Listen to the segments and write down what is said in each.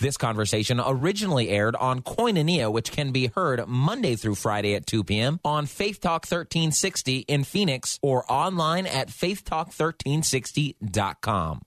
This conversation originally aired on Koinonia, which can be heard Monday through Friday at 2 p.m. on Faith Talk 1360 in Phoenix or online at faithtalk1360.com.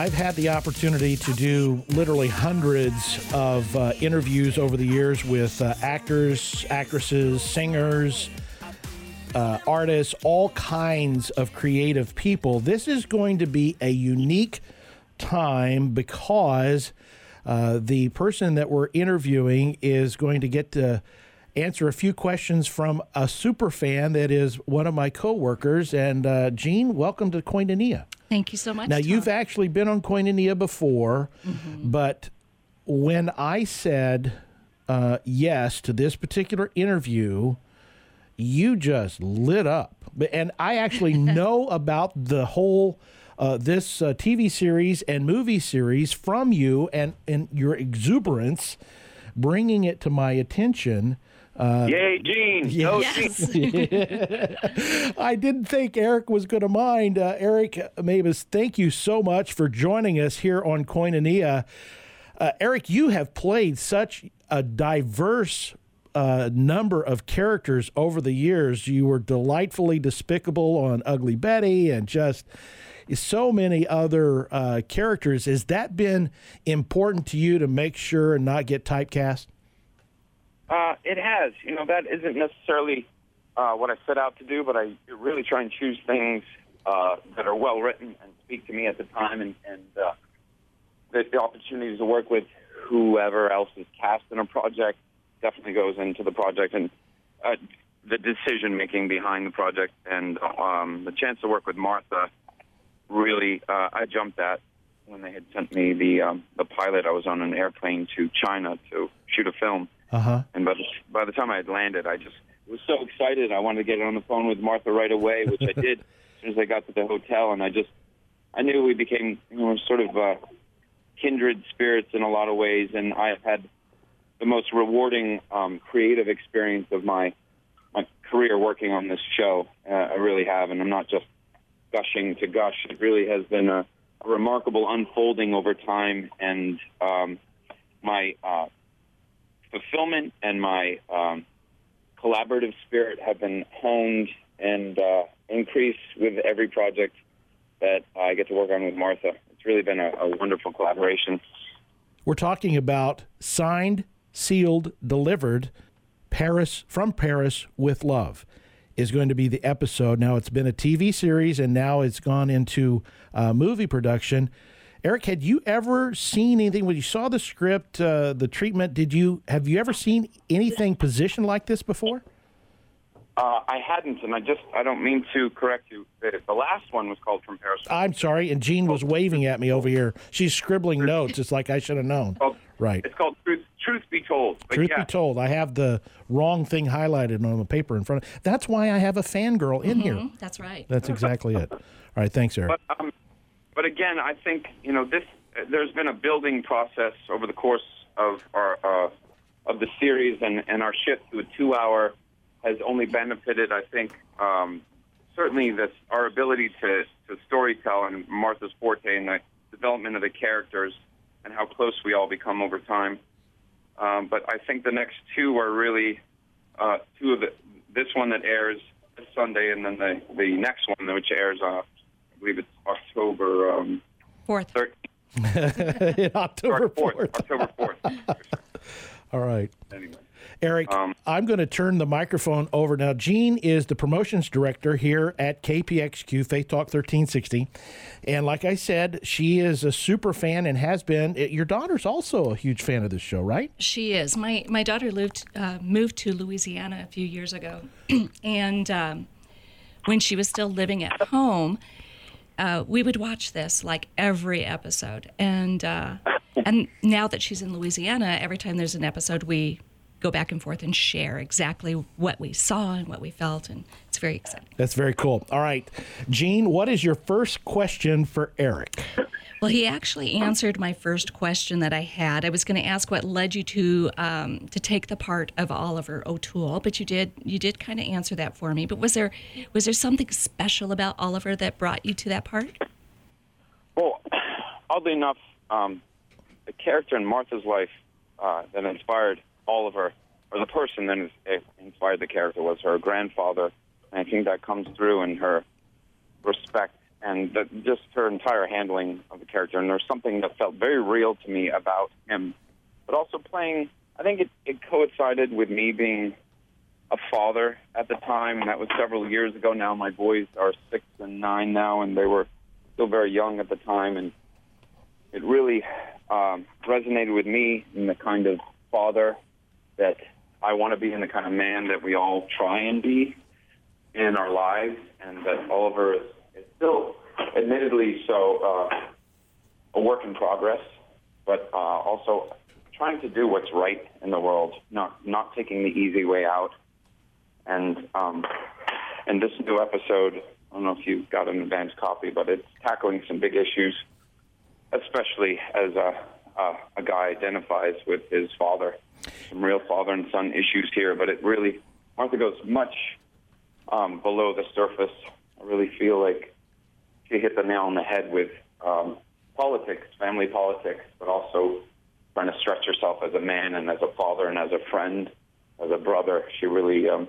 I've had the opportunity to do literally hundreds of uh, interviews over the years with uh, actors, actresses, singers, uh, artists, all kinds of creative people. This is going to be a unique time because uh, the person that we're interviewing is going to get to answer a few questions from a super fan that is one of my coworkers. And uh, Gene, welcome to Koinonia. Thank you so much. Now, Tom. you've actually been on Koinonia before, but when I said uh, yes to this particular interview, you just lit up. And I actually know about the whole. Uh, this uh, TV series and movie series from you and, and your exuberance, bringing it to my attention. Yay, Gene! Go Yes. I didn't think Eric was going to mind. Uh, Eric Mabius, thank you so much for joining us here on Koinonia. Uh, Eric, you have played such a diverse uh, number of characters over the years. You were delightfully despicable on Ugly Betty and just so many other uh, characters. Has that been important to you to make sure and not get typecast? Uh, it has. You know, that isn't necessarily uh, what I set out to do, but I really try and choose things uh, that are well written and speak to me at the time, and, and uh, the, the opportunities to work with whoever else is cast in a project definitely goes into the project, and uh, the decision making behind the project, and um, the chance to work with Martha. Really, uh, I jumped at when they had sent me the um, the pilot. I was on an airplane to China to shoot a film. Uh huh. And by the, by the time I had landed, I just was so excited. I wanted to get on the phone with Martha right away, which I did as soon as I got to the hotel. And I just, I knew we became, you know, sort of uh, kindred spirits in a lot of ways. And I have had the most rewarding um, creative experience of my my career working on this show. Uh, I really have, and I'm not just gushing to gush. It really has been a, a remarkable unfolding over time, and um, my uh, fulfillment and my um, collaborative spirit have been honed and uh, increased with every project that I get to work on with Martha. It's really been a, a wonderful collaboration. We're talking about signed, sealed, delivered. Paris from Paris with love is going to be the episode. Now it's been a TV series and now it's gone into uh, movie production. Eric, had you ever seen anything when you saw the script, uh, the treatment? Did you have you ever seen anything positioned like this before? Uh, I hadn't, and I just I don't mean to correct you. The, the last one was called From Paris. I'm sorry, and Jean was waving at me over here. She's scribbling notes. It's like I should have known. called, Right. It's called Truth, Truth Be Told. But Truth yeah, be told, I have the wrong thing highlighted on the paper in front of That's why I have a fangirl in here. That's right. That's exactly it. All right, thanks, Eric. But um, but again, I think you know this. There's been a building process over the course of our uh, of the series, and and our shift to a two hour has only benefited. I think um, certainly this our ability to to storytell and Martha's forte and the development of the characters and how close we all become over time. Um, but I think the next two are really uh, two of the this one that airs this Sunday, and then the the next one which airs uh, believe it's October um, Fourth. 13th, In October 4th, 4th. October 4th. All right. anyway. Eric, Um, I'm going to turn the microphone over now. Jean is the promotions director here at KPXQ Faith Talk 1360, and like I said, she is a super fan and has been. Your daughter's also a huge fan of this show, right? She is. My my daughter lived uh, moved to Louisiana a few years ago, and um, when she was still living at home, uh, we would watch this like every episode. And uh, and now that she's in Louisiana, every time there's an episode, we go back and forth and share exactly what we saw and what we felt, and it's very exciting. That's very cool. All right, Gene, what is your first question for Eric? Well, he actually answered my first question that I had. I was going to ask what led you to um, to take the part of Oliver O'Toole, but you did you did kind of answer that for me. But was there was there something special about Oliver that brought you to that part? Well, oddly enough, um, the character in Martha's life uh, that inspired Oliver, or the person that uh, inspired the character, was her grandfather. And I think that comes through in her respect and the, just her entire handling of the character. And there's something that felt very real to me about him, but also playing. I think it, it coincided with me being a father at the time, and that was several years ago. Now my boys are six and nine now, and they were still very young at the time, and it really um, resonated with me in the kind of father that I want to be and the kind of man that we all try and be in our lives, and that Oliver is, is still, admittedly, so uh, a work in progress, but uh, also trying to do what's right in the world, not not taking the easy way out. And um, and this new episode, I don't know if you got an advance copy, but it's tackling some big issues, especially as a, a, a guy identifies with his father. Some real father and son issues here, but it really Martha goes much um, below the surface. I really feel like she hit the nail on the head with um, politics, family politics, but also trying to stretch herself as a man and as a father and as a friend, as a brother. She really, um,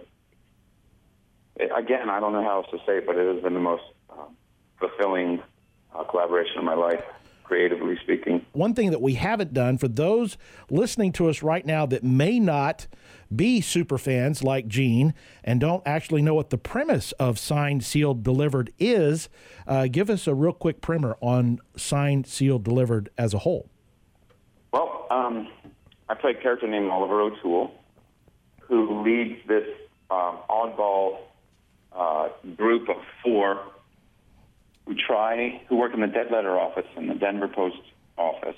it, again, I don't know how else to say it, but it has been the most um, fulfilling uh, collaboration of my life, creatively speaking. One thing that we haven't done for those listening to us right now that may not be super fans like Gene and don't actually know what the premise of Signed, Sealed, Delivered is, uh, give us a real quick primer on Signed, Sealed, Delivered as a whole. Well, um, I play a character named Oliver O'Toole, who leads this um, oddball uh, group of four who try, who work in the dead letter office in the Denver Post office.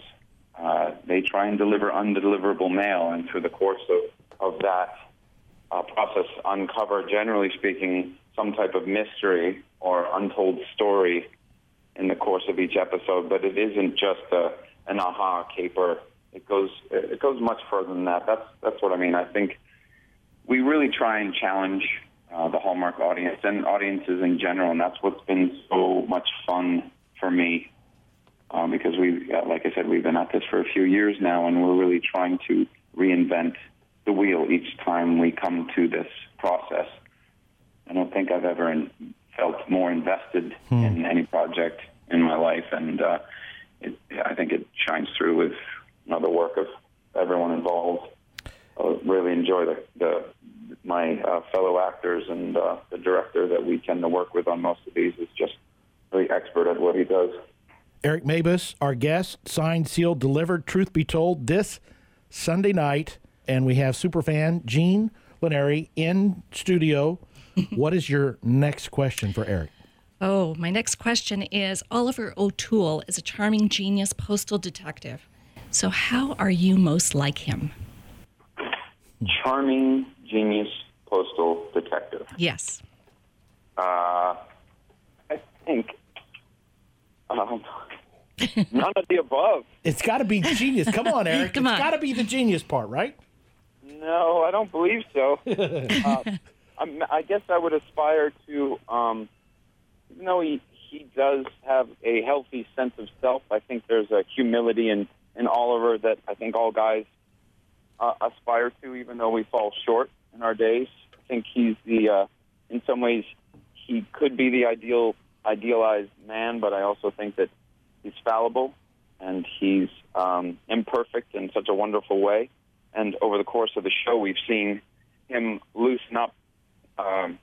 Uh, they try and deliver undeliverable mail, and through the course of, of that uh, process, uncover, generally speaking, some type of mystery or untold story in the course of each episode. But it isn't just a, an aha caper. It goes it goes much further than that. That's that's what I mean. I think we really try and challenge uh, the Hallmark audience and audiences in general, and that's what's been so much fun for me. Um, because we, like I said, we've been at this for a few years now, and we're really trying to reinvent the wheel each time we come to this process. I don't think I've ever in, felt more invested in any project in my life, and uh, it, I think it shines through with you know, the work of everyone involved. I really enjoy the, the my uh, fellow actors and uh, the director that we tend to work with on most of these is just really expert at what he does. Eric Mabius, our guest, signed, sealed, delivered. Truth be told, this Sunday night, and we have superfan Gene Laneri in studio. what is your next question for Eric? Oh, my next question is Oliver O'Toole is a charming genius postal detective. So, how are you most like him? Charming, genius, postal detective. Yes. Uh, I think um, none of the above. It's got to be genius. Come on, Eric. Come it's on. got to be the genius part, right? No, I don't believe so. uh, I'm, I guess I would aspire to, um, even though he, he does have a healthy sense of self, I think there's a humility in, in Oliver that I think all guys uh, aspire to, even though we fall short in our days. I think he's the, uh, in some ways, he could be the ideal, idealized man, but I also think that he's fallible and he's um, imperfect in such a wonderful way. And over the course of the show, we've seen him loosen up um,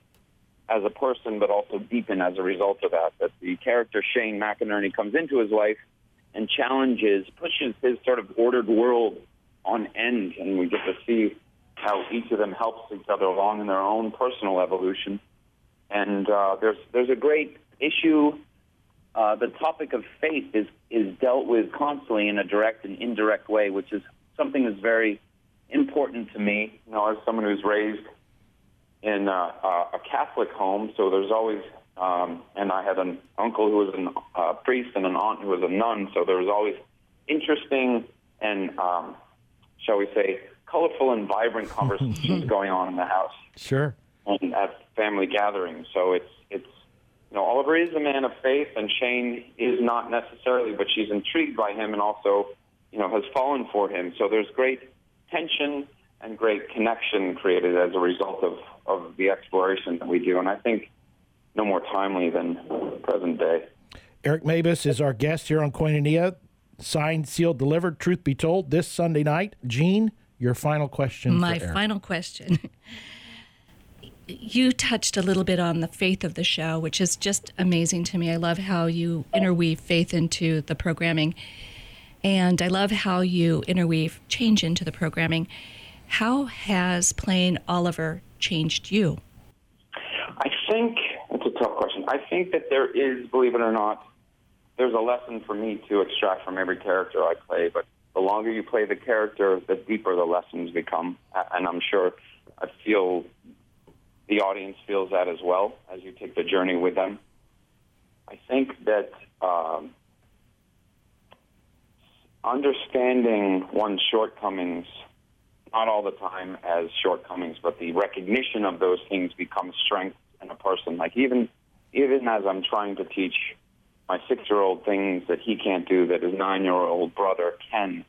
as a person, but also deepen as a result of that. That the character Shane McInerney comes into his life and challenges, pushes his sort of ordered world on end, and we get to see how each of them helps each other along in their own personal evolution. And uh, there's there's a great issue. Uh, the topic of faith is is dealt with constantly in a direct and indirect way, which is something that's very important to me. You know, as someone who's raised in uh, a Catholic home, so there's always, um, and I had an uncle who was a uh, priest and an aunt who was a nun, so there was always interesting and, um, shall we say, colorful and vibrant conversations going on in the house Sure. and at family gatherings. So it's it's you know Oliver is a man of faith, and Shane is not necessarily, but she's intrigued by him and also you know has fallen for him. So there's great tension and great connection created as a result of of the exploration that we do, and I think no more timely than present day. Eric Mabius is our guest here on Koinonia. Signed, sealed, delivered. Truth be told, this Sunday night. Gene, your final question. My for final question. you touched a little bit on the faith of the show, which is just amazing to me. I love how you interweave faith into the programming, and I love how you interweave change into the programming. How has playing Oliver changed you? I think it's a tough question. I think that there is, believe it or not, there's a lesson for me to extract from every character I play. But the longer you play the character, the deeper the lessons become. And I'm sure I feel the audience feels that as well as you take the journey with them. I think that um, understanding one's shortcomings not all the time as shortcomings, but the recognition of those things becomes strength in a person. Like even even as I'm trying to teach my six year old things that he can't do that his nine year old brother can.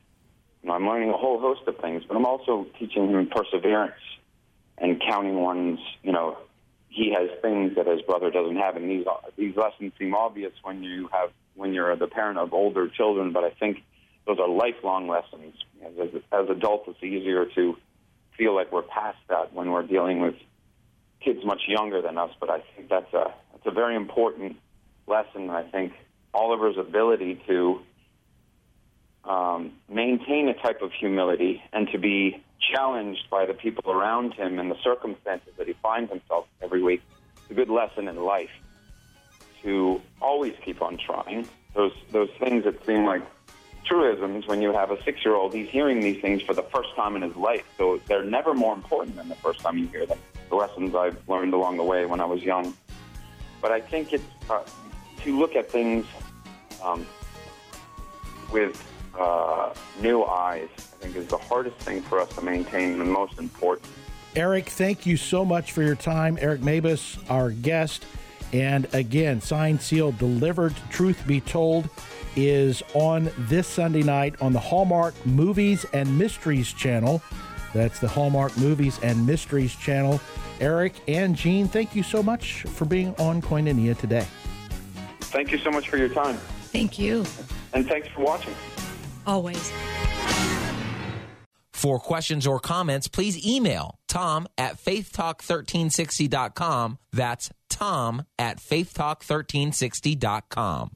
Know, I'm learning a whole host of things, but I'm also teaching him perseverance and counting one's, you know, he has things that his brother doesn't have, and these these lessons seem obvious when you have when you're the parent of older children, but I think those are lifelong lessons. As, as adults, it's easier to feel like we're past that when we're dealing with kids much younger than us. But I think that's a that's a very important lesson. I think Oliver's ability to um, maintain a type of humility and to be challenged by the people around him and the circumstances that he finds himself every week is a good lesson in life. To always keep on trying those those things that seem like truisms when you have a six year old, he's hearing these things for the first time in his life. So they're never more important than the first time you hear them. The lessons I've learned along the way when I was young. But I think it's uh, to look at things um, with uh, new eyes, I think is the hardest thing for us to maintain and the most important. Eric, thank you so much for your time. Eric Mabius, our guest. And again, signed, sealed, delivered, truth be told, is on this Sunday night on the Hallmark Movies and Mysteries channel. That's the Hallmark Movies and Mysteries channel. Eric and Gene, thank you so much for being on Koinonia today. Thank you so much for your time, Thank you. and thanks for watching. Always. For questions or comments, please email tom at faithtalk1360.com. That's tom at faithtalk1360.com.